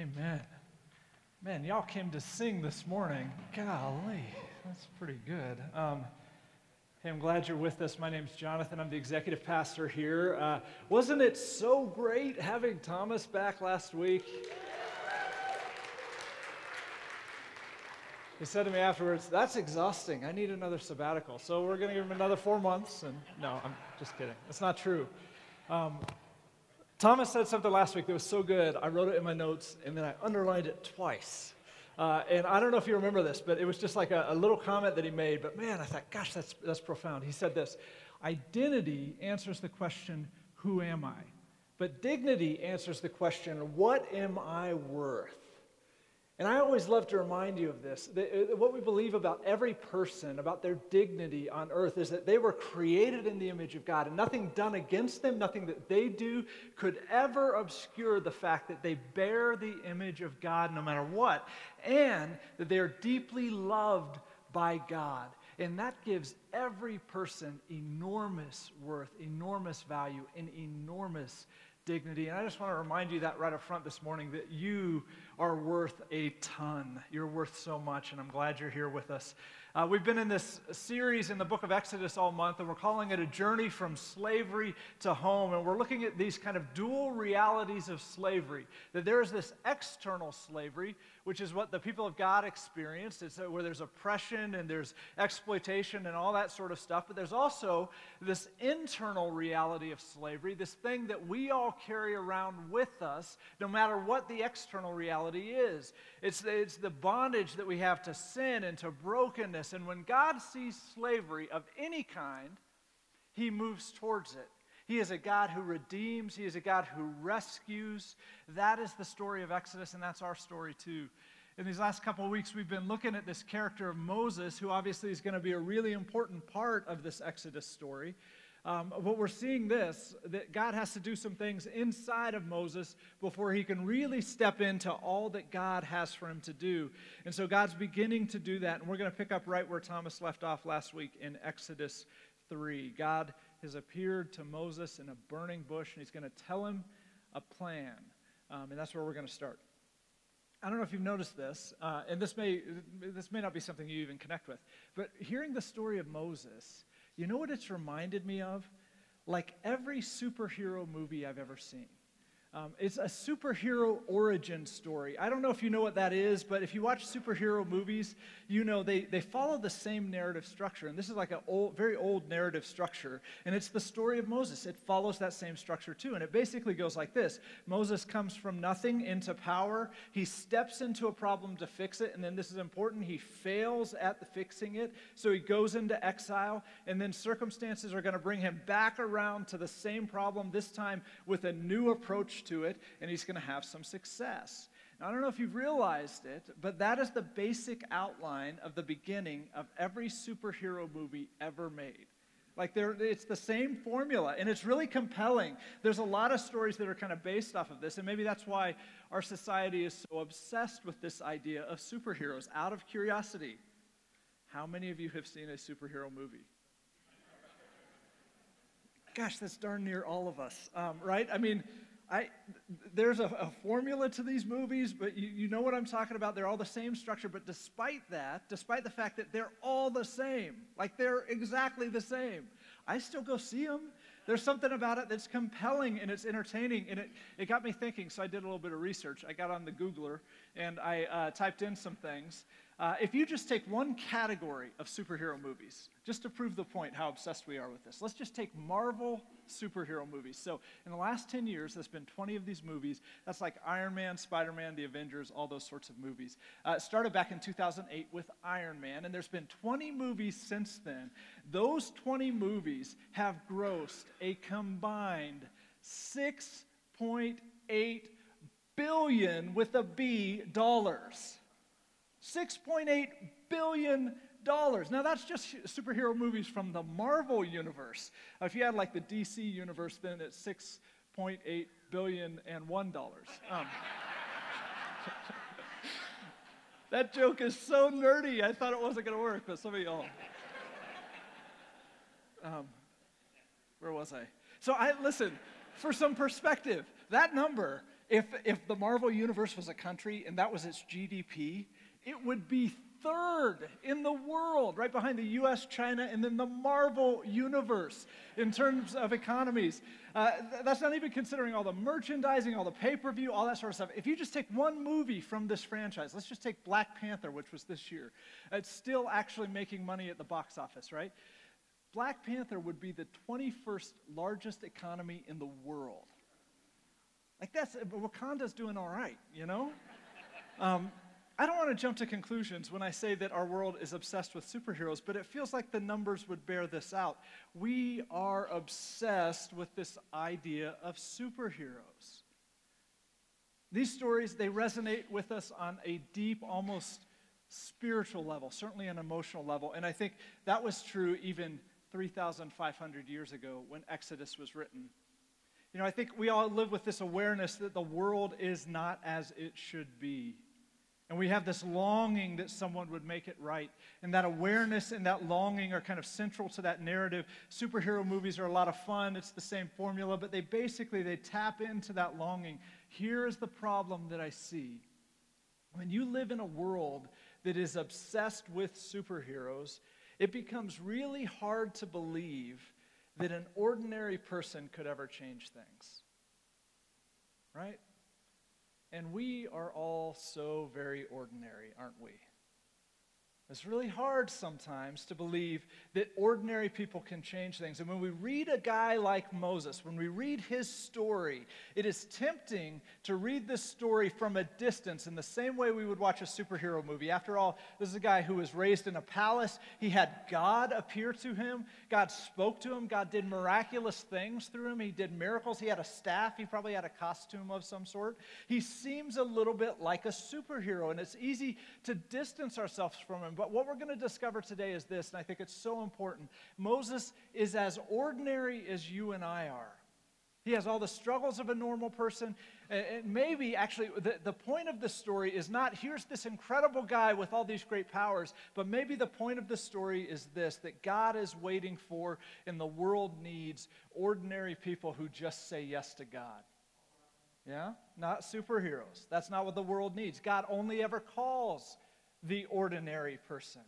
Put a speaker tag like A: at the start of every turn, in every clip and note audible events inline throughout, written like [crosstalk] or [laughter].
A: Amen. Man, y'all came to sing this morning. Golly, that's pretty good. Um, hey, I'm glad you're with us. My name's Jonathan. I'm the executive pastor here. Uh, wasn't it so great having Thomas back last week? He said to me afterwards, That's exhausting. I need another sabbatical. So we're going to give him another four months. And no, I'm just kidding. It's not true. Um, Thomas said something last week that was so good, I wrote it in my notes and then I underlined it twice. Uh, and I don't know if you remember this, but it was just like a, a little comment that he made. But man, I thought, gosh, that's, that's profound. He said this Identity answers the question, Who am I? But dignity answers the question, What am I worth? And I always love to remind you of this. Uh, what we believe about every person, about their dignity on earth, is that they were created in the image of God, and nothing done against them, nothing that they do, could ever obscure the fact that they bear the image of God no matter what, and that they are deeply loved by God. And that gives every person enormous worth, enormous value, and enormous dignity. And I just want to remind you that right up front this morning that you are worth a ton. You're worth so much, and I'm glad you're here with us. Uh, we've been in this series in the book of Exodus all month, and we're calling it a journey from slavery to home. And we're looking at these kind of dual realities of slavery. That there is this external slavery, which is what the people of God experienced. It's uh, where there's oppression and there's exploitation and all that sort of stuff. But there's also this internal reality of slavery, this thing that we all carry around with us, no matter what the external reality is. It's the, it's the bondage that we have to sin and to brokenness. And when God sees slavery of any kind, he moves towards it. He is a God who redeems, He is a God who rescues. That is the story of Exodus, and that's our story too. In these last couple of weeks, we've been looking at this character of Moses, who obviously is going to be a really important part of this Exodus story. Um, but we're seeing this that God has to do some things inside of Moses before he can really step into all that God has for him to do. And so God's beginning to do that. And we're going to pick up right where Thomas left off last week in Exodus 3. God has appeared to Moses in a burning bush, and he's going to tell him a plan. Um, and that's where we're going to start. I don't know if you've noticed this, uh, and this may, this may not be something you even connect with, but hearing the story of Moses, you know what it's reminded me of? Like every superhero movie I've ever seen. Um, it's a superhero origin story. I don't know if you know what that is, but if you watch superhero movies, you know they, they follow the same narrative structure. And this is like a old, very old narrative structure. And it's the story of Moses. It follows that same structure too. And it basically goes like this Moses comes from nothing into power. He steps into a problem to fix it. And then this is important he fails at fixing it. So he goes into exile. And then circumstances are going to bring him back around to the same problem, this time with a new approach to it, and he's going to have some success. Now, I don't know if you've realized it, but that is the basic outline of the beginning of every superhero movie ever made. Like it's the same formula, and it's really compelling. There's a lot of stories that are kind of based off of this, and maybe that's why our society is so obsessed with this idea of superheroes. Out of curiosity, how many of you have seen a superhero movie? Gosh, that's darn near all of us, um, right? I mean, I, there's a, a, formula to these movies, but you, you know what I'm talking about. They're all the same structure, but despite that, despite the fact that they're all the same, like they're exactly the same, I still go see them. There's something about it that's compelling and it's entertaining, and it, it got me thinking. So I did a little bit of research. I got on the Googler and I uh, typed in some things. Uh, if you just take one category of superhero movies, just to prove the point how obsessed we are with this, let's just take Marvel superhero movies. So, in the last 10 years, there's been 20 of these movies. That's like Iron Man, Spider Man, The Avengers, all those sorts of movies. Uh, it started back in 2008 with Iron Man, and there's been 20 movies since then. Those 20 movies have grossed a combined 6.8 billion with a B dollars. 6.8 billion dollars. Now that's just superhero movies from the Marvel universe. If you had like the DC universe, then it's 6.8 billion and one dollars. Um, [laughs] that joke is so nerdy. I thought it wasn't going to work, but some of y'all. Um, where was I? So I listen for some perspective. That number if, if the Marvel Universe was a country and that was its GDP, it would be third in the world, right behind the US, China, and then the Marvel Universe in terms of economies. Uh, th- that's not even considering all the merchandising, all the pay per view, all that sort of stuff. If you just take one movie from this franchise, let's just take Black Panther, which was this year, it's still actually making money at the box office, right? Black Panther would be the 21st largest economy in the world. Like that's, Wakanda's doing all right, you know? Um, I don't want to jump to conclusions when I say that our world is obsessed with superheroes, but it feels like the numbers would bear this out. We are obsessed with this idea of superheroes. These stories, they resonate with us on a deep, almost spiritual level, certainly an emotional level. And I think that was true even 3,500 years ago when Exodus was written. You know, I think we all live with this awareness that the world is not as it should be. And we have this longing that someone would make it right. And that awareness and that longing are kind of central to that narrative. Superhero movies are a lot of fun. It's the same formula, but they basically they tap into that longing. Here is the problem that I see. When you live in a world that is obsessed with superheroes, it becomes really hard to believe that an ordinary person could ever change things. Right? And we are all so very ordinary, aren't we? It's really hard sometimes to believe that ordinary people can change things. And when we read a guy like Moses, when we read his story, it is tempting to read this story from a distance in the same way we would watch a superhero movie. After all, this is a guy who was raised in a palace. He had God appear to him, God spoke to him, God did miraculous things through him. He did miracles. He had a staff, he probably had a costume of some sort. He seems a little bit like a superhero, and it's easy to distance ourselves from him. But what we're going to discover today is this, and I think it's so important. Moses is as ordinary as you and I are. He has all the struggles of a normal person. And maybe, actually, the, the point of the story is not here's this incredible guy with all these great powers, but maybe the point of the story is this that God is waiting for and the world needs ordinary people who just say yes to God. Yeah? Not superheroes. That's not what the world needs. God only ever calls the ordinary person.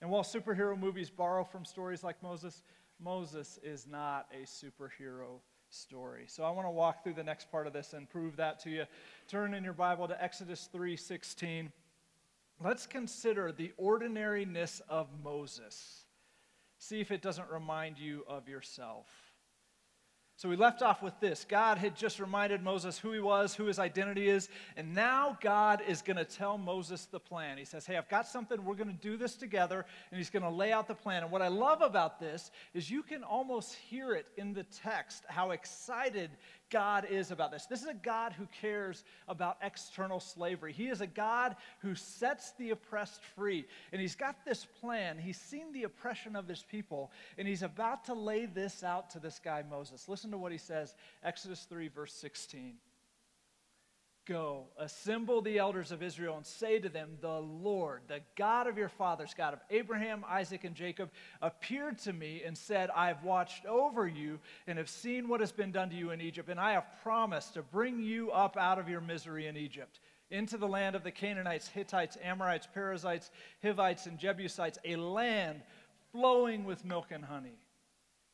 A: And while superhero movies borrow from stories like Moses, Moses is not a superhero story. So I want to walk through the next part of this and prove that to you. Turn in your Bible to Exodus 3:16. Let's consider the ordinariness of Moses. See if it doesn't remind you of yourself. So we left off with this. God had just reminded Moses who he was, who his identity is, and now God is going to tell Moses the plan. He says, Hey, I've got something, we're going to do this together, and he's going to lay out the plan. And what I love about this is you can almost hear it in the text how excited God is about this. This is a God who cares about external slavery. He is a God who sets the oppressed free. And he's got this plan. He's seen the oppression of his people, and he's about to lay this out to this guy, Moses. Listen to what he says Exodus 3, verse 16. Go, assemble the elders of Israel, and say to them, The Lord, the God of your fathers, God of Abraham, Isaac, and Jacob, appeared to me and said, I have watched over you and have seen what has been done to you in Egypt, and I have promised to bring you up out of your misery in Egypt into the land of the Canaanites, Hittites, Amorites, Perizzites, Hivites, and Jebusites, a land flowing with milk and honey.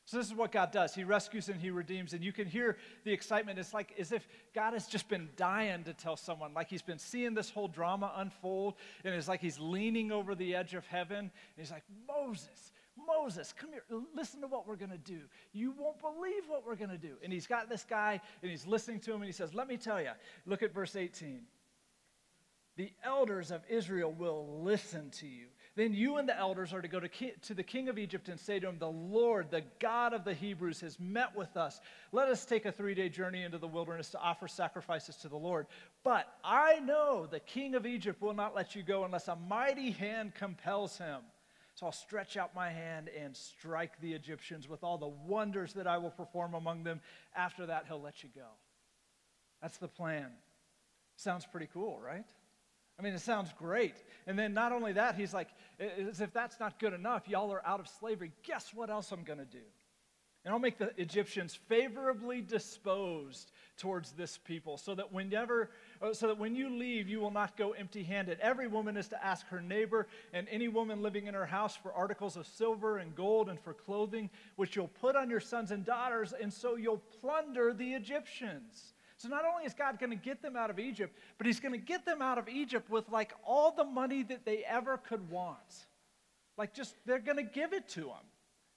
A: So, this is what God does. He rescues and He redeems. And you can hear the excitement. It's like as if God has just been dying to tell someone, like He's been seeing this whole drama unfold. And it's like He's leaning over the edge of heaven. And He's like, Moses, Moses, come here. Listen to what we're going to do. You won't believe what we're going to do. And He's got this guy, and He's listening to him, and He says, Let me tell you. Look at verse 18. The elders of Israel will listen to you. Then you and the elders are to go to, ki- to the king of Egypt and say to him, The Lord, the God of the Hebrews, has met with us. Let us take a three day journey into the wilderness to offer sacrifices to the Lord. But I know the king of Egypt will not let you go unless a mighty hand compels him. So I'll stretch out my hand and strike the Egyptians with all the wonders that I will perform among them. After that, he'll let you go. That's the plan. Sounds pretty cool, right? I mean, it sounds great. And then not only that, he's like, as if that's not good enough, y'all are out of slavery. Guess what else I'm going to do? And I'll make the Egyptians favorably disposed towards this people, so that whenever, uh, so that when you leave, you will not go empty-handed. Every woman is to ask her neighbor and any woman living in her house for articles of silver and gold and for clothing, which you'll put on your sons and daughters, and so you'll plunder the Egyptians. So not only is God going to get them out of Egypt, but He's going to get them out of Egypt with like all the money that they ever could want. Like just they're going to give it to them.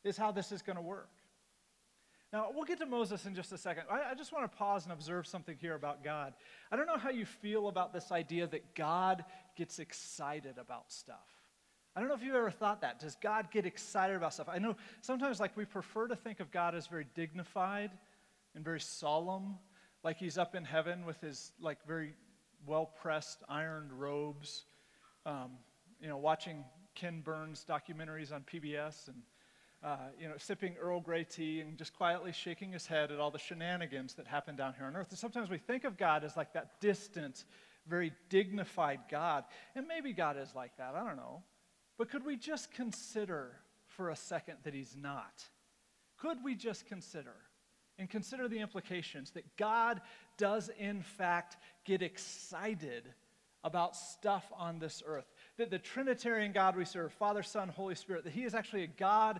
A: Is how this is going to work. Now, we'll get to Moses in just a second. I, I, just want to pause and observe something here about God. I don't know how you feel about this idea that God gets excited about stuff. I don't know if you've ever thought that. Does God get excited about stuff? I know sometimes, like, we prefer to think of God as very dignified and very solemn, like he's up in heaven with his, like, very well pressed ironed robes, um, you know, watching Ken Burns documentaries on PBS and uh, you know, sipping Earl Grey tea and just quietly shaking his head at all the shenanigans that happen down here on earth. And sometimes we think of God as like that distant, very dignified God. And maybe God is like that, I don't know. But could we just consider for a second that he's not? Could we just consider and consider the implications that God does, in fact, get excited about stuff on this earth? That the Trinitarian God we serve, Father, Son, Holy Spirit, that he is actually a God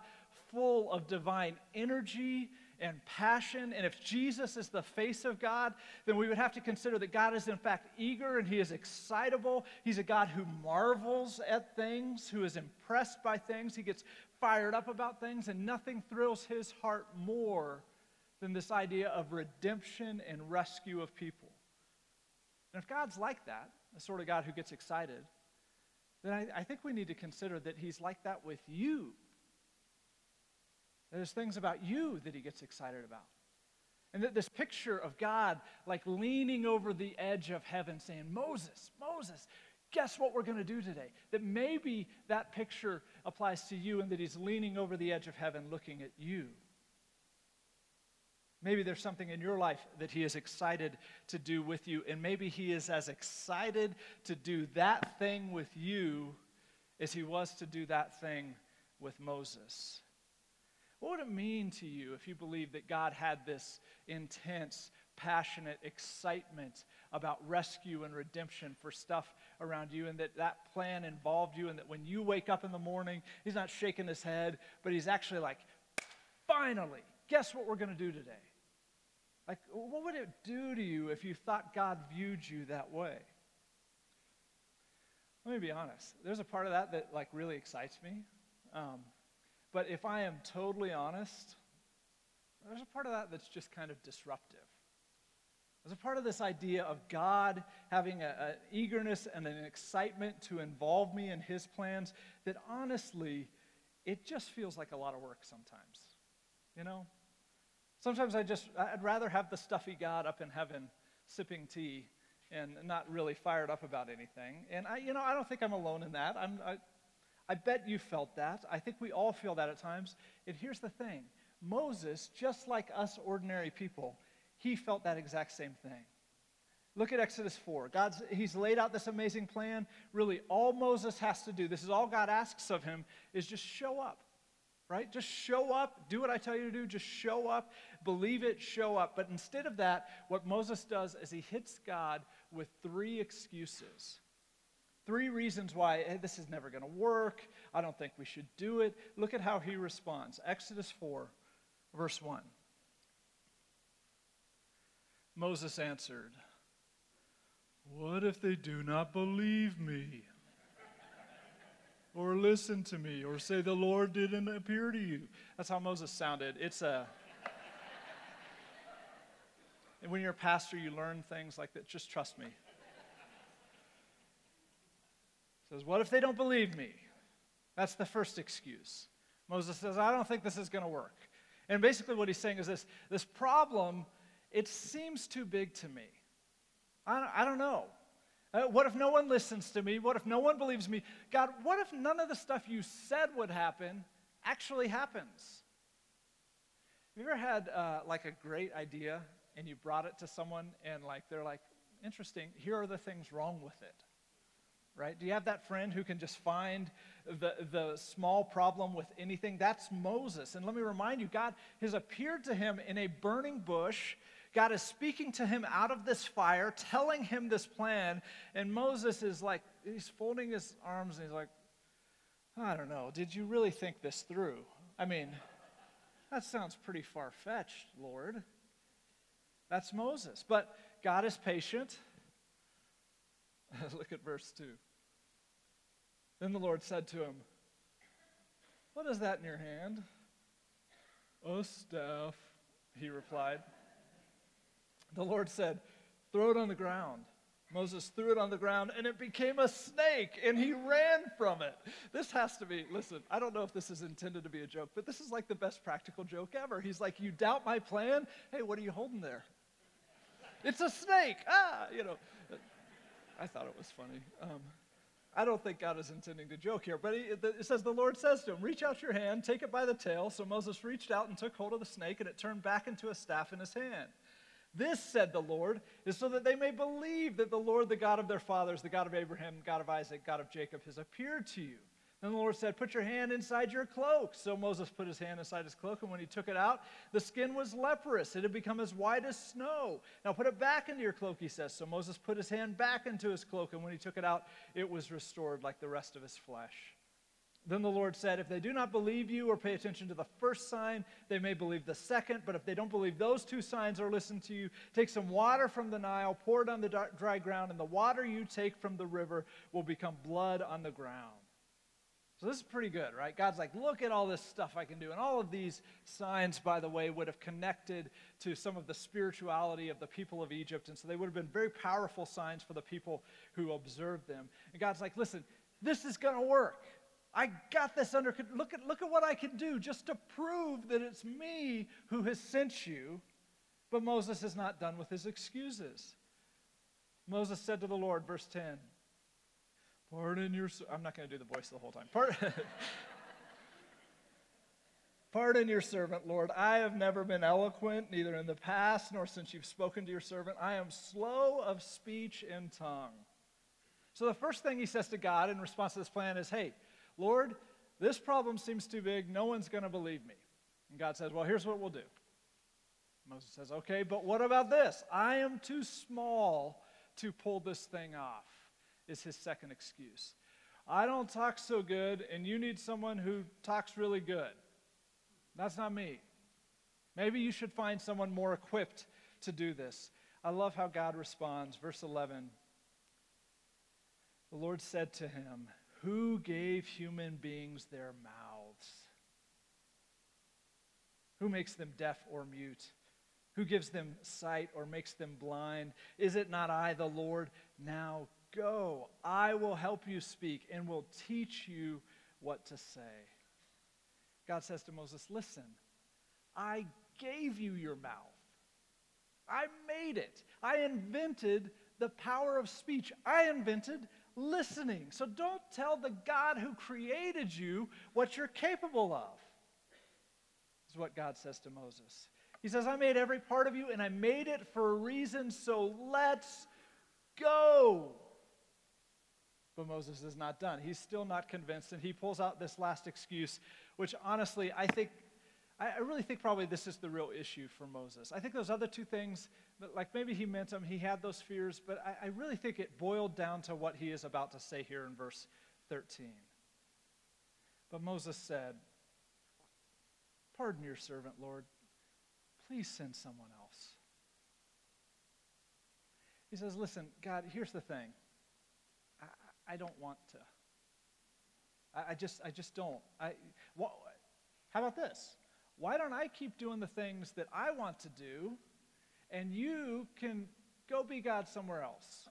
A: full of divine energy and passion. And if Jesus is the face of God, then we would have to consider that God is, in fact, eager and he is excitable. He's a God who marvels at things, who is impressed by things. He gets fired up about things, and nothing thrills his heart more than this idea of redemption and rescue of people. And if God's like that, the sort of God who gets excited, then I, I think we need to consider that he's like that with you there's things about you that he gets excited about. And that this picture of God like leaning over the edge of heaven saying, Moses, Moses, guess what we're going to do today? That maybe that picture applies to you and that he's leaning over the edge of heaven looking at you. Maybe there's something in your life that he is excited to do with you, and maybe he is as excited to do that thing with you as he was to do that thing with Moses. What would it mean to you if you believed that God had this intense, passionate excitement about rescue and redemption for stuff around you, and that that plan involved you, and that when you wake up in the morning, He's not shaking His head, but He's actually like, finally, guess what we're going to do today? Like, what would it do to you if you thought God viewed you that way? Let me be honest. There's a part of that that like really excites me. Um, but if I am totally honest, there's a part of that that's just kind of disruptive. There's a part of this idea of God having an eagerness and an excitement to involve me in his plans that honestly, it just feels like a lot of work sometimes. You know? Sometimes I just, I'd rather have the stuffy God up in heaven sipping tea and not really fired up about anything. And I, you know, I don't think I'm alone in that. I'm, I, I bet you felt that. I think we all feel that at times. And here's the thing Moses, just like us ordinary people, he felt that exact same thing. Look at Exodus 4. God's, he's laid out this amazing plan. Really, all Moses has to do, this is all God asks of him, is just show up, right? Just show up, do what I tell you to do, just show up, believe it, show up. But instead of that, what Moses does is he hits God with three excuses. Three reasons why hey, this is never going to work. I don't think we should do it. Look at how he responds. Exodus 4, verse 1. Moses answered, What if they do not believe me? Or listen to me, or say the Lord didn't appear to you. That's how Moses sounded. It's a. and when you're a pastor, you learn things like that. Just trust me says, What if they don't believe me? That's the first excuse. Moses says, I don't think this is going to work. And basically, what he's saying is this this problem, it seems too big to me. I don't, I don't know. Uh, what if no one listens to me? What if no one believes me? God, what if none of the stuff you said would happen actually happens? Have you ever had uh, like a great idea and you brought it to someone and like they're like, interesting, here are the things wrong with it? right? Do you have that friend who can just find the, the small problem with anything? That's Moses. And let me remind you, God has appeared to him in a burning bush. God is speaking to him out of this fire, telling him this plan. And Moses is like, he's folding his arms and he's like, I don't know, did you really think this through? I mean, that sounds pretty far fetched, Lord. That's Moses. But God is patient. [laughs] Look at verse 2. Then the Lord said to him, What is that in your hand? A staff, he replied. The Lord said, Throw it on the ground. Moses threw it on the ground and it became a snake and he ran from it. This has to be, listen, I don't know if this is intended to be a joke, but this is like the best practical joke ever. He's like, You doubt my plan? Hey, what are you holding there? It's a snake. Ah, you know. I thought it was funny. Um, I don't think God is intending to joke here, but he, it says the Lord says to him, Reach out your hand, take it by the tail. So Moses reached out and took hold of the snake, and it turned back into a staff in his hand. This, said the Lord, is so that they may believe that the Lord, the God of their fathers, the God of Abraham, God of Isaac, God of Jacob, has appeared to you. Then the Lord said, Put your hand inside your cloak. So Moses put his hand inside his cloak, and when he took it out, the skin was leprous. It had become as white as snow. Now put it back into your cloak, he says. So Moses put his hand back into his cloak, and when he took it out, it was restored like the rest of his flesh. Then the Lord said, If they do not believe you or pay attention to the first sign, they may believe the second. But if they don't believe those two signs or listen to you, take some water from the Nile, pour it on the dry ground, and the water you take from the river will become blood on the ground. So this is pretty good, right? God's like, look at all this stuff I can do. And all of these signs, by the way, would have connected to some of the spirituality of the people of Egypt. And so they would have been very powerful signs for the people who observed them. And God's like, listen, this is going to work. I got this under control. Look at, look at what I can do just to prove that it's me who has sent you. But Moses is not done with his excuses. Moses said to the Lord, verse 10, Pardon your. I'm not going to do the voice the whole time. Pardon, [laughs] Pardon your servant, Lord. I have never been eloquent, neither in the past nor since you've spoken to your servant. I am slow of speech and tongue. So the first thing he says to God in response to this plan is, Hey, Lord, this problem seems too big. No one's going to believe me. And God says, Well, here's what we'll do. Moses says, Okay, but what about this? I am too small to pull this thing off, is his second excuse. I don't talk so good, and you need someone who talks really good. That's not me. Maybe you should find someone more equipped to do this. I love how God responds. Verse 11 The Lord said to him, who gave human beings their mouths? Who makes them deaf or mute? Who gives them sight or makes them blind? Is it not I, the Lord? Now go. I will help you speak and will teach you what to say. God says to Moses, Listen, I gave you your mouth. I made it. I invented the power of speech. I invented listening. So don't tell the God who created you what you're capable of. Is what God says to Moses. He says, I made every part of you and I made it for a reason, so let's go. But Moses is not done. He's still not convinced, and he pulls out this last excuse, which honestly, I think I, really think probably this is the real issue for Moses. I think those other two things, like maybe he meant them, he had those fears, but I, I really think it boiled down to what he is about to say here in verse 13. But Moses said, Pardon your servant, Lord. Please send someone else. He says, Listen, God, here's the thing. I, I don't want to. I, I, just, I just don't. I, well, how about this? Why don't I keep doing the things that I want to do and you can go be God somewhere else?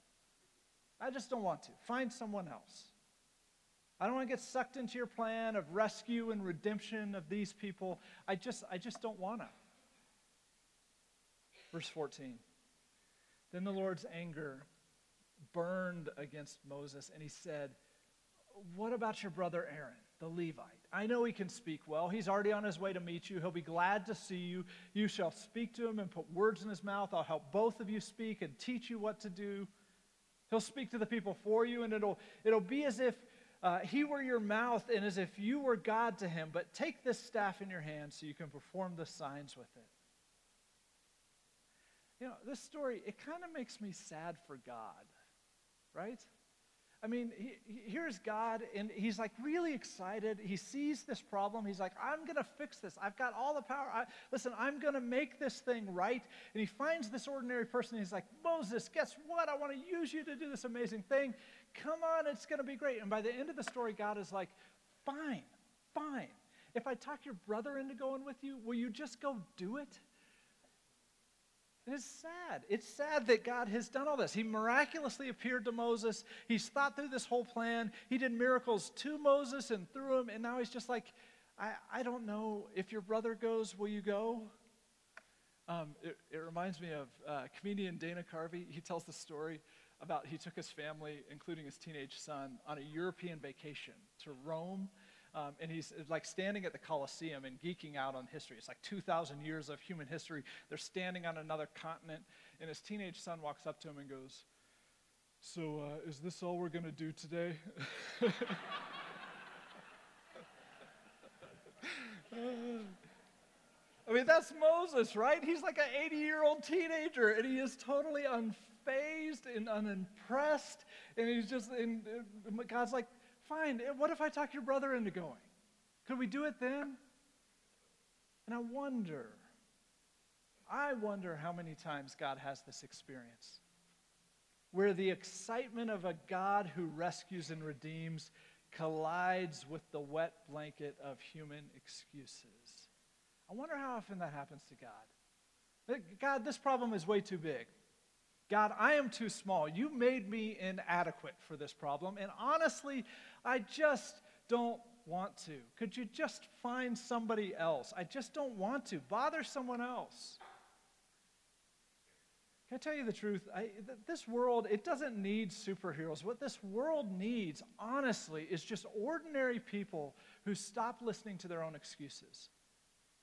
A: I just don't want to. Find someone else. I don't want to get sucked into your plan of rescue and redemption of these people. I just, I just don't want to. Verse 14. Then the Lord's anger burned against Moses, and he said, What about your brother Aaron, the Levite? I know he can speak well. He's already on his way to meet you. He'll be glad to see you. You shall speak to him and put words in his mouth. I'll help both of you speak and teach you what to do. He'll speak to the people for you, and it'll, it'll be as if uh, he were your mouth and as if you were God to him. But take this staff in your hand so you can perform the signs with it. You know, this story, it kind of makes me sad for God, right? I mean, he, he, here's God, and he's like really excited. He sees this problem. He's like, I'm going to fix this. I've got all the power. I, listen, I'm going to make this thing right. And he finds this ordinary person. he's like, Moses, guess what? I want to use you to do this amazing thing. Come on, it's going to be great. And by the end of the story, God is like, fine, fine. If I talk your brother into going with you, will you just go do it? And it's sad. It's sad that God has done all this. He miraculously appeared to Moses. He's thought through this whole plan. He did miracles to Moses and through him. And now he's just like, I, I don't know. If your brother goes, will you go? Um, it, it, reminds me of uh, comedian Dana Carvey. He tells the story about he took his family, including his teenage son, on a European vacation to Rome um, and he's like standing at the Colosseum and geeking out on history. It's like 2,000 years of human history. They're standing on another continent, and his teenage son walks up to him and goes, So, uh, is this all we're going to do today? [laughs] I mean, that's Moses, right? He's like an 80 year old teenager, and he is totally unfazed and unimpressed. And he's just, and God's like, Fine. Eh, what if I talk your brother into going? Could we do it then? And I wonder, I wonder how many times God has this experience where the excitement of a God who rescues and redeems collides with the wet blanket of human excuses. I wonder how often that happens to God. God, this problem is way too big. God, I am too small. You made me inadequate for this problem. And honestly, I just don't want to. Could you just find somebody else? I just don't want to. Bother someone else. Can I tell you the truth? I, th- this world, it doesn't need superheroes. What this world needs, honestly, is just ordinary people who stop listening to their own excuses.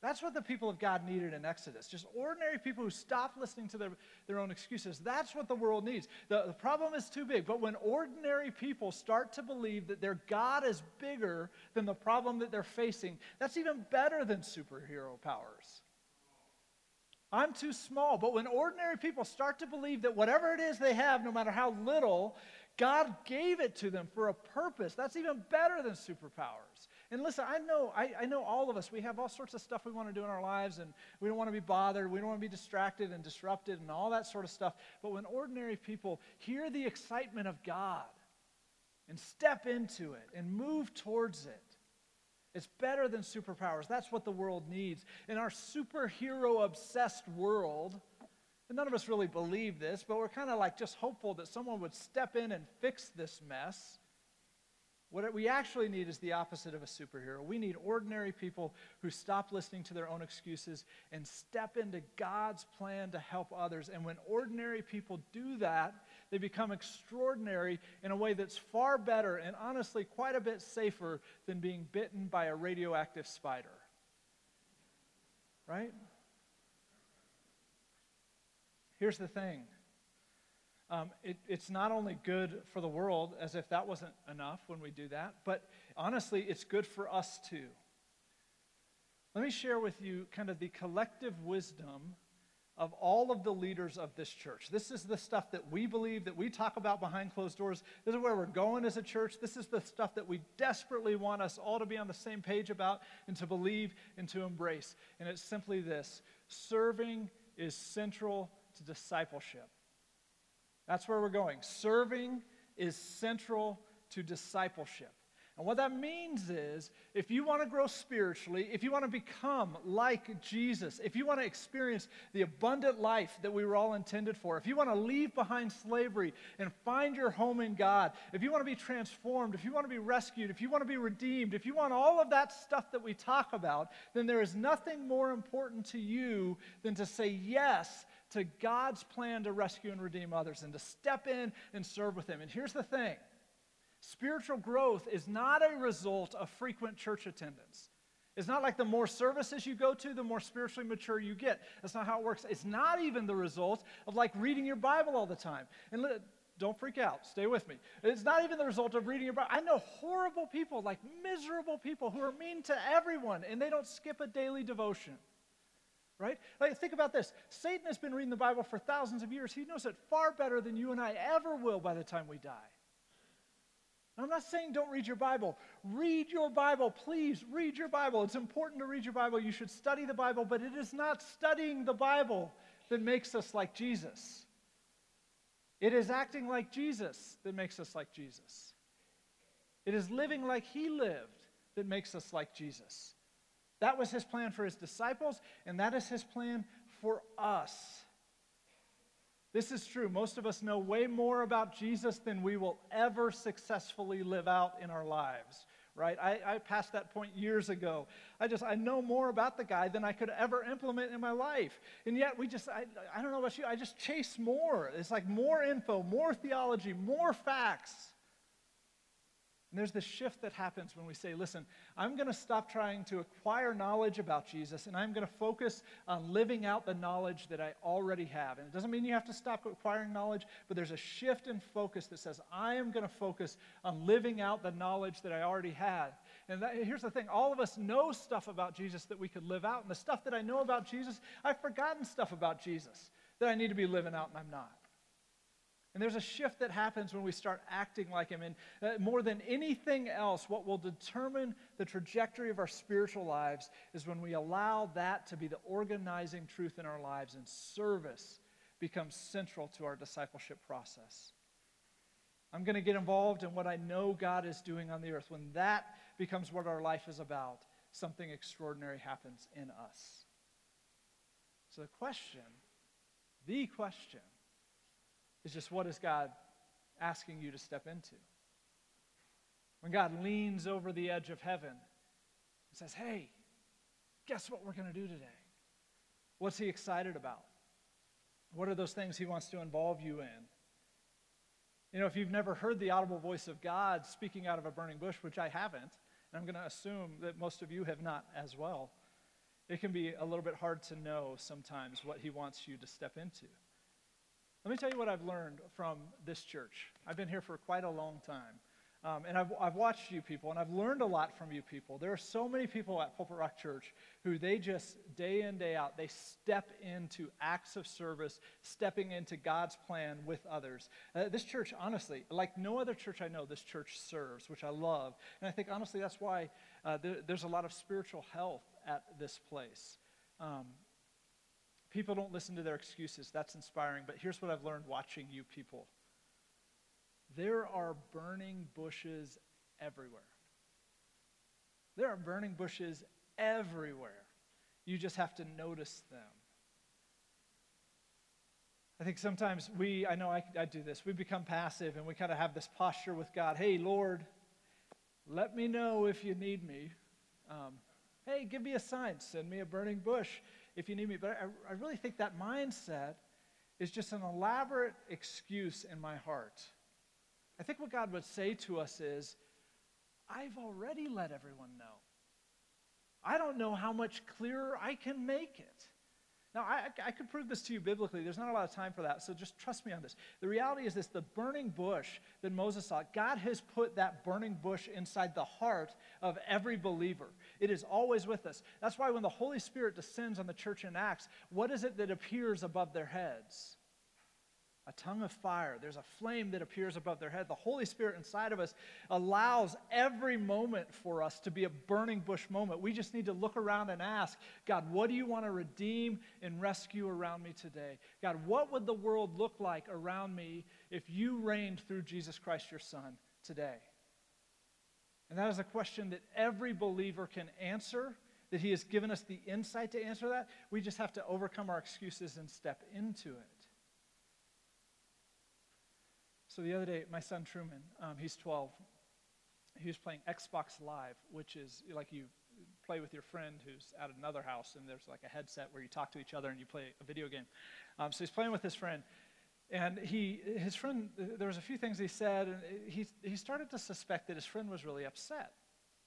A: That's what the people of God needed in Exodus. Just ordinary people who stop listening to their, their own excuses. That's what the world needs. The, the problem is too big, but when ordinary people start to believe that their God is bigger than the problem that they're facing, that's even better than superhero powers. I'm too small, but when ordinary people start to believe that whatever it is they have, no matter how little, God gave it to them for a purpose, that's even better than superpowers. And listen, I know, I, I, know all of us, we have all sorts of stuff we want to do in our lives, and we don't want to be bothered, we don't want to be distracted and disrupted, and all that sort of stuff. But when ordinary people hear the excitement of God and step into it and move towards it, it's better than superpowers. That's what the world needs. In our superhero obsessed world, and none of us really believe this, but we're kind of like just hopeful that someone would step in and fix this mess. What we actually need is the opposite of a superhero. We need ordinary people who stop listening to their own excuses and step into God's plan to help others. And when ordinary people do that, they become extraordinary in a way that's far better and honestly quite a bit safer than being bitten by a radioactive spider. Right? Here's the thing um, it, it's not only good for the world, as if that wasn't enough when we do that, but honestly, it's good for us too. Let me share with you kind of the collective wisdom of all of the leaders of this church. This is the stuff that we believe, that we talk about behind closed doors. This is where we're going as a church. This is the stuff that we desperately want us all to be on the same page about and to believe and to embrace. And it's simply this serving is central to discipleship. That's where we're going. Serving is central to discipleship. And what that means is if you want to grow spiritually, if you want to become like Jesus, if you want to experience the abundant life that we were all intended for, if you want to leave behind slavery and find your home in God, if you want to be transformed, if you want to be rescued, if you want to be redeemed, if you want all of that stuff that we talk about, then there is nothing more important to you than to say yes to God's plan to rescue and redeem others and to step in and serve with Him. And here's the thing spiritual growth is not a result of frequent church attendance. It's not like the more services you go to, the more spiritually mature you get. That's not how it works. It's not even the result of like reading your Bible all the time. And don't freak out. Stay with me. It's not even the result of reading your Bible. I know horrible people, like miserable people, who are mean to everyone, and they don't skip a daily devotion. Right? Like, think about this Satan has been reading the Bible for thousands of years. He knows it far better than you and I ever will by the time we die. I'm not saying don't read your Bible. Read your Bible, please. Read your Bible. It's important to read your Bible. You should study the Bible, but it is not studying the Bible that makes us like Jesus. It is acting like Jesus that makes us like Jesus. It is living like he lived that makes us like Jesus. That was his plan for his disciples, and that is his plan for us. This is true. Most of us know way more about Jesus than we will ever successfully live out in our lives, right? I, I, passed that point years ago. I just, I know more about the guy than I could ever implement in my life. And yet we just, I, I don't know about you, I just chase more. It's like more info, more theology, more facts. And there's this shift that happens when we say, listen, I'm going to stop trying to acquire knowledge about Jesus and I'm going to focus on living out the knowledge that I already have. And it doesn't mean you have to stop acquiring knowledge, but there's a shift in focus that says, I am going to focus on living out the knowledge that I already had. And that, here's the thing all of us know stuff about Jesus that we could live out. And the stuff that I know about Jesus, I've forgotten stuff about Jesus that I need to be living out and I'm not. And there's a shift that happens when we start acting like Him. And uh, more than anything else, what will determine the trajectory of our spiritual lives is when we allow that to be the organizing truth in our lives and service becomes central to our discipleship process. I'm going to get involved in what I know God is doing on the earth. When that becomes what our life is about, something extraordinary happens in us. So the question, the question, is just what is God asking you to step into? When God leans over the edge of heaven and says, Hey, guess what we're going to do today? What's he excited about? What are those things he wants to involve you in? You know, if you've never heard the audible voice of God speaking out of a burning bush, which I haven't, and I'm going to assume that most of you have not as well, it can be a little bit hard to know sometimes what he wants you to step into. Let me tell you what I've learned from this church. I've been here for quite a long time. Um, and I've, I've watched you people, and I've learned a lot from you people. There are so many people at Pulpit Rock Church who they just, day in, day out, they step into acts of service, stepping into God's plan with others. Uh, this church, honestly, like no other church I know, this church serves, which I love. And I think, honestly, that's why uh, there, there's a lot of spiritual health at this place. Um, People don't listen to their excuses. That's inspiring. But here's what I've learned watching you people there are burning bushes everywhere. There are burning bushes everywhere. You just have to notice them. I think sometimes we, I know I, I do this, we become passive and we kind of have this posture with God hey, Lord, let me know if you need me. Um, hey, give me a sign, send me a burning bush if you need me. But I, I really think that mindset is just an elaborate excuse in my heart. I think what God would say to us is, I've already let everyone know. I don't know how much clearer I can make it. Now, I, I could prove this to you biblically. There's not a lot of time for that, so just trust me on this. The reality is this the burning bush that Moses saw, God has put that burning bush inside the heart of every believer. It is always with us. That's why when the Holy Spirit descends on the church in Acts, what is it that appears above their heads? a tongue of fire. There's a flame that appears above their head. The Holy Spirit inside of us allows every moment for us to be a burning bush moment. We just need to look around and ask, God, what do you want to redeem and rescue around me today? God, what would the world look like around me if you reigned through Jesus Christ, your Son, today? And that is a question that every believer can answer, that He has given us the insight to answer that. We just have to overcome our excuses and step into it. So the other day, my son Truman, um, he's 12, he was playing Xbox Live, which is like you play with your friend who's at another house, and there's like a headset where you talk to each other and you play a video game. Um, so he's playing with his friend, and he, his friend, there was a few things he said, and he, he started to suspect that his friend was really upset,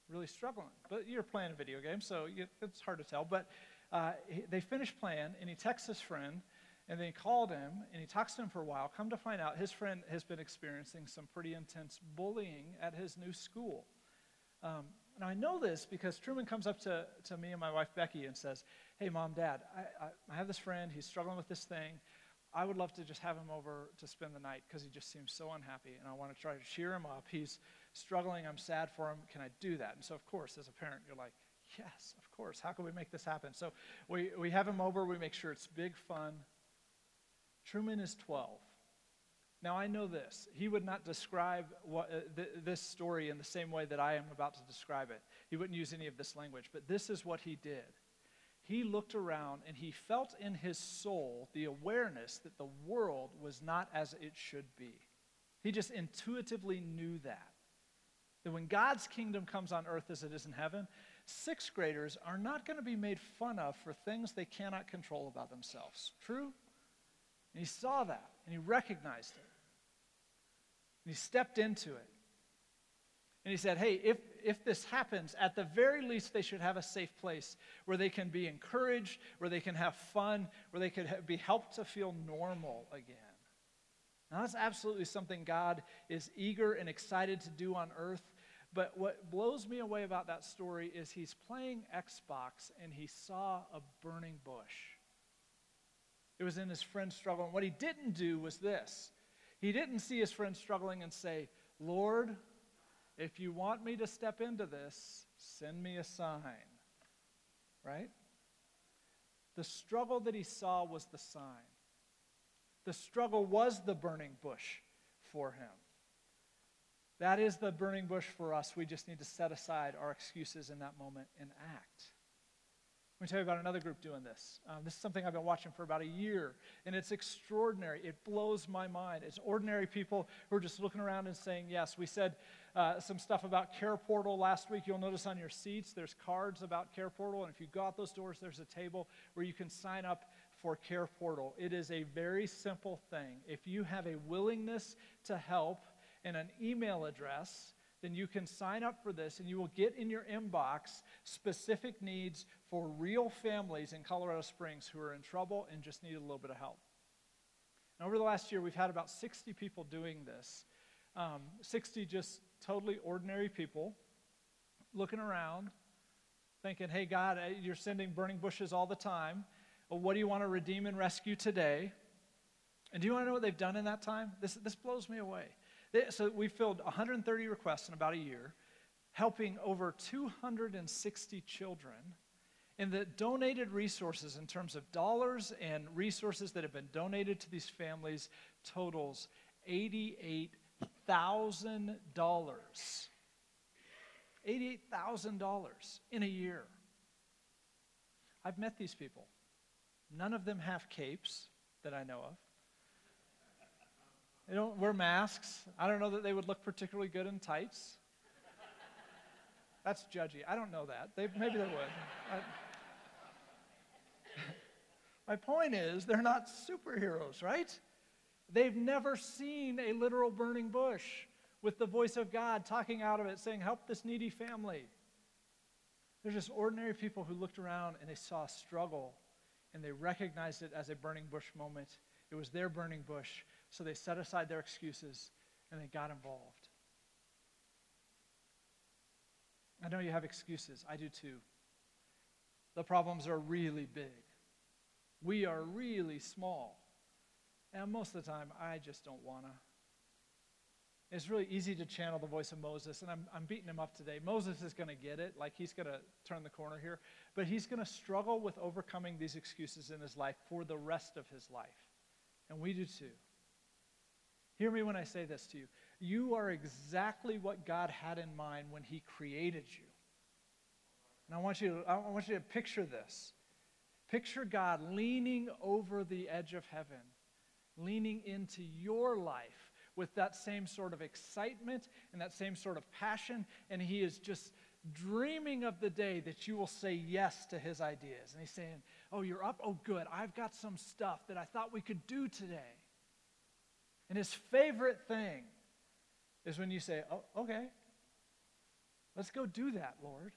A: really struggling. But you're playing a video game, so you, it's hard to tell. But uh, he, they finished playing, and he texts his friend, And then he called him and he talks to him for a while. Come to find out, his friend has been experiencing some pretty intense bullying at his new school. Um, and I know this because Truman comes up to, to me and my wife Becky and says, Hey, mom, dad, I, I, I have this friend. He's struggling with this thing. I would love to just have him over to spend the night because he just seems so unhappy. And I want to try to cheer him up. He's struggling. I'm sad for him. Can I do that? And so, of course, as a parent, you're like, Yes, of course. How can we make this happen? So we, we have him over. We make sure it's big fun. Truman is 12. Now, I know this. He would not describe what, uh, th- this story in the same way that I am about to describe it. He wouldn't use any of this language, but this is what he did. He looked around and he felt in his soul the awareness that the world was not as it should be. He just intuitively knew that. That when God's kingdom comes on earth as it is in heaven, sixth graders are not going to be made fun of for things they cannot control about themselves. True? And he saw that and he recognized it. And he stepped into it. And he said, Hey, if, if this happens, at the very least, they should have a safe place where they can be encouraged, where they can have fun, where they could ha- be helped to feel normal again. Now, that's absolutely something God is eager and excited to do on earth. But what blows me away about that story is he's playing Xbox and he saw a burning bush. It was in his friend's struggle. And what he didn't do was this he didn't see his friend struggling and say, Lord, if you want me to step into this, send me a sign. Right? The struggle that he saw was the sign. The struggle was the burning bush for him. That is the burning bush for us. We just need to set aside our excuses in that moment and act. Let me tell you about another group doing this. Um, this is something I've been watching for about a year, and it's extraordinary. It blows my mind. It's ordinary people who are just looking around and saying yes. We said uh, some stuff about Care Portal last week. You'll notice on your seats there's cards about Care Portal, and if you go out those doors, there's a table where you can sign up for Care Portal. It is a very simple thing. If you have a willingness to help and an email address, then you can sign up for this and you will get in your inbox specific needs for real families in Colorado Springs who are in trouble and just need a little bit of help. And over the last year, we've had about 60 people doing this. Um, 60 just totally ordinary people looking around, thinking, hey, God, uh, you're sending burning bushes all the time. Well, what do you want to redeem and rescue today? And do you want to know what they've done in that time? This, this blows me away. They, so we filled 130 requests in about a year, helping over 260 children and the donated resources in terms of dollars and resources that have been donated to these families totals $88,000. $88,000 in a year. I've met these people. None of them have capes that I know of. They don't wear masks. I don't know that they would look particularly good in tights. That's judgy. I don't know that. They, maybe they would. I, [laughs] my point is, they're not superheroes, right? They've never seen a literal burning bush with the voice of God talking out of it, saying, Help this needy family. They're just ordinary people who looked around and they saw a struggle and they recognized it as a burning bush moment. It was their burning bush, so they set aside their excuses and they got involved. I know you have excuses. I do too. The problems are really big. We are really small. And most of the time, I just don't want to. It's really easy to channel the voice of Moses, and I'm, I'm beating him up today. Moses is going to get it, like he's going to turn the corner here, but he's going to struggle with overcoming these excuses in his life for the rest of his life. And we do too. Hear me when I say this to you. You are exactly what God had in mind when he created you. And I want you to, I want you to picture this. Picture God leaning over the edge of heaven, leaning into your life with that same sort of excitement and that same sort of passion, and He is just dreaming of the day that you will say yes to His ideas. And He's saying, Oh, you're up? Oh, good. I've got some stuff that I thought we could do today. And His favorite thing is when you say, Oh, okay, let's go do that, Lord.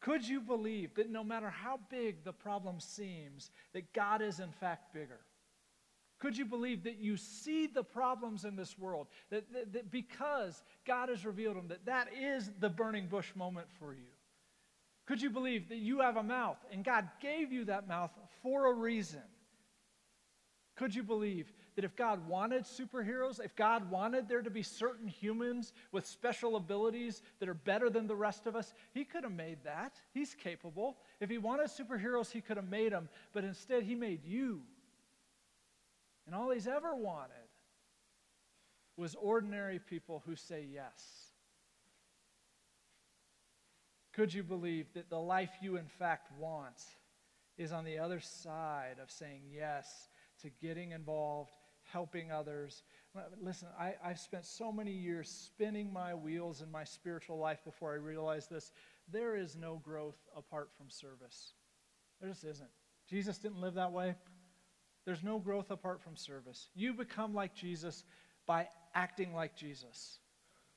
A: Could you believe that no matter how big the problem seems, that God is in fact bigger? Could you believe that you see the problems in this world? That, that, that because God has revealed them, that that is the burning bush moment for you? Could you believe that you have a mouth and God gave you that mouth for a reason? Could you believe that if God wanted superheroes, if God wanted there to be certain humans with special abilities that are better than the rest of us, He could have made that. He's capable. If He wanted superheroes, He could have made them, but instead He made you. And all He's ever wanted was ordinary people who say yes. Could you believe that the life you in fact want is on the other side of saying yes to getting involved, helping others? Listen, I, I've spent so many years spinning my wheels in my spiritual life before I realized this. There is no growth apart from service. There just isn't. Jesus didn't live that way. There's no growth apart from service. You become like Jesus by acting like Jesus,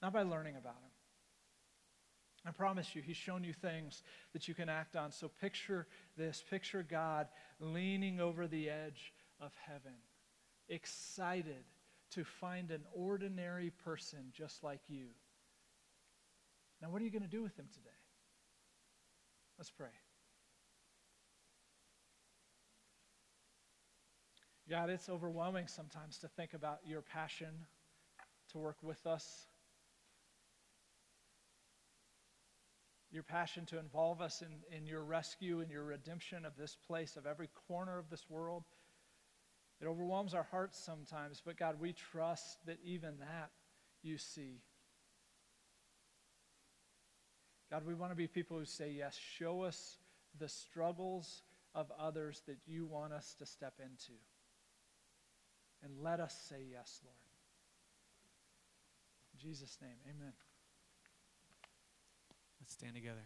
A: not by learning about him. I promise you, he's shown you things that you can act on. So picture this picture God leaning over the edge of heaven, excited to find an ordinary person just like you. Now, what are you going to do with him today? Let's pray. God, it's overwhelming sometimes to think about your passion to work with us your passion to involve us in, in your rescue and your redemption of this place, of every corner of this world. It overwhelms our hearts sometimes, but God, we trust that even that you see. God, we want to be people who say yes. Show us the struggles of others that you want us to step into. And let us say yes, Lord. In Jesus' name, amen.
B: Let's stand together.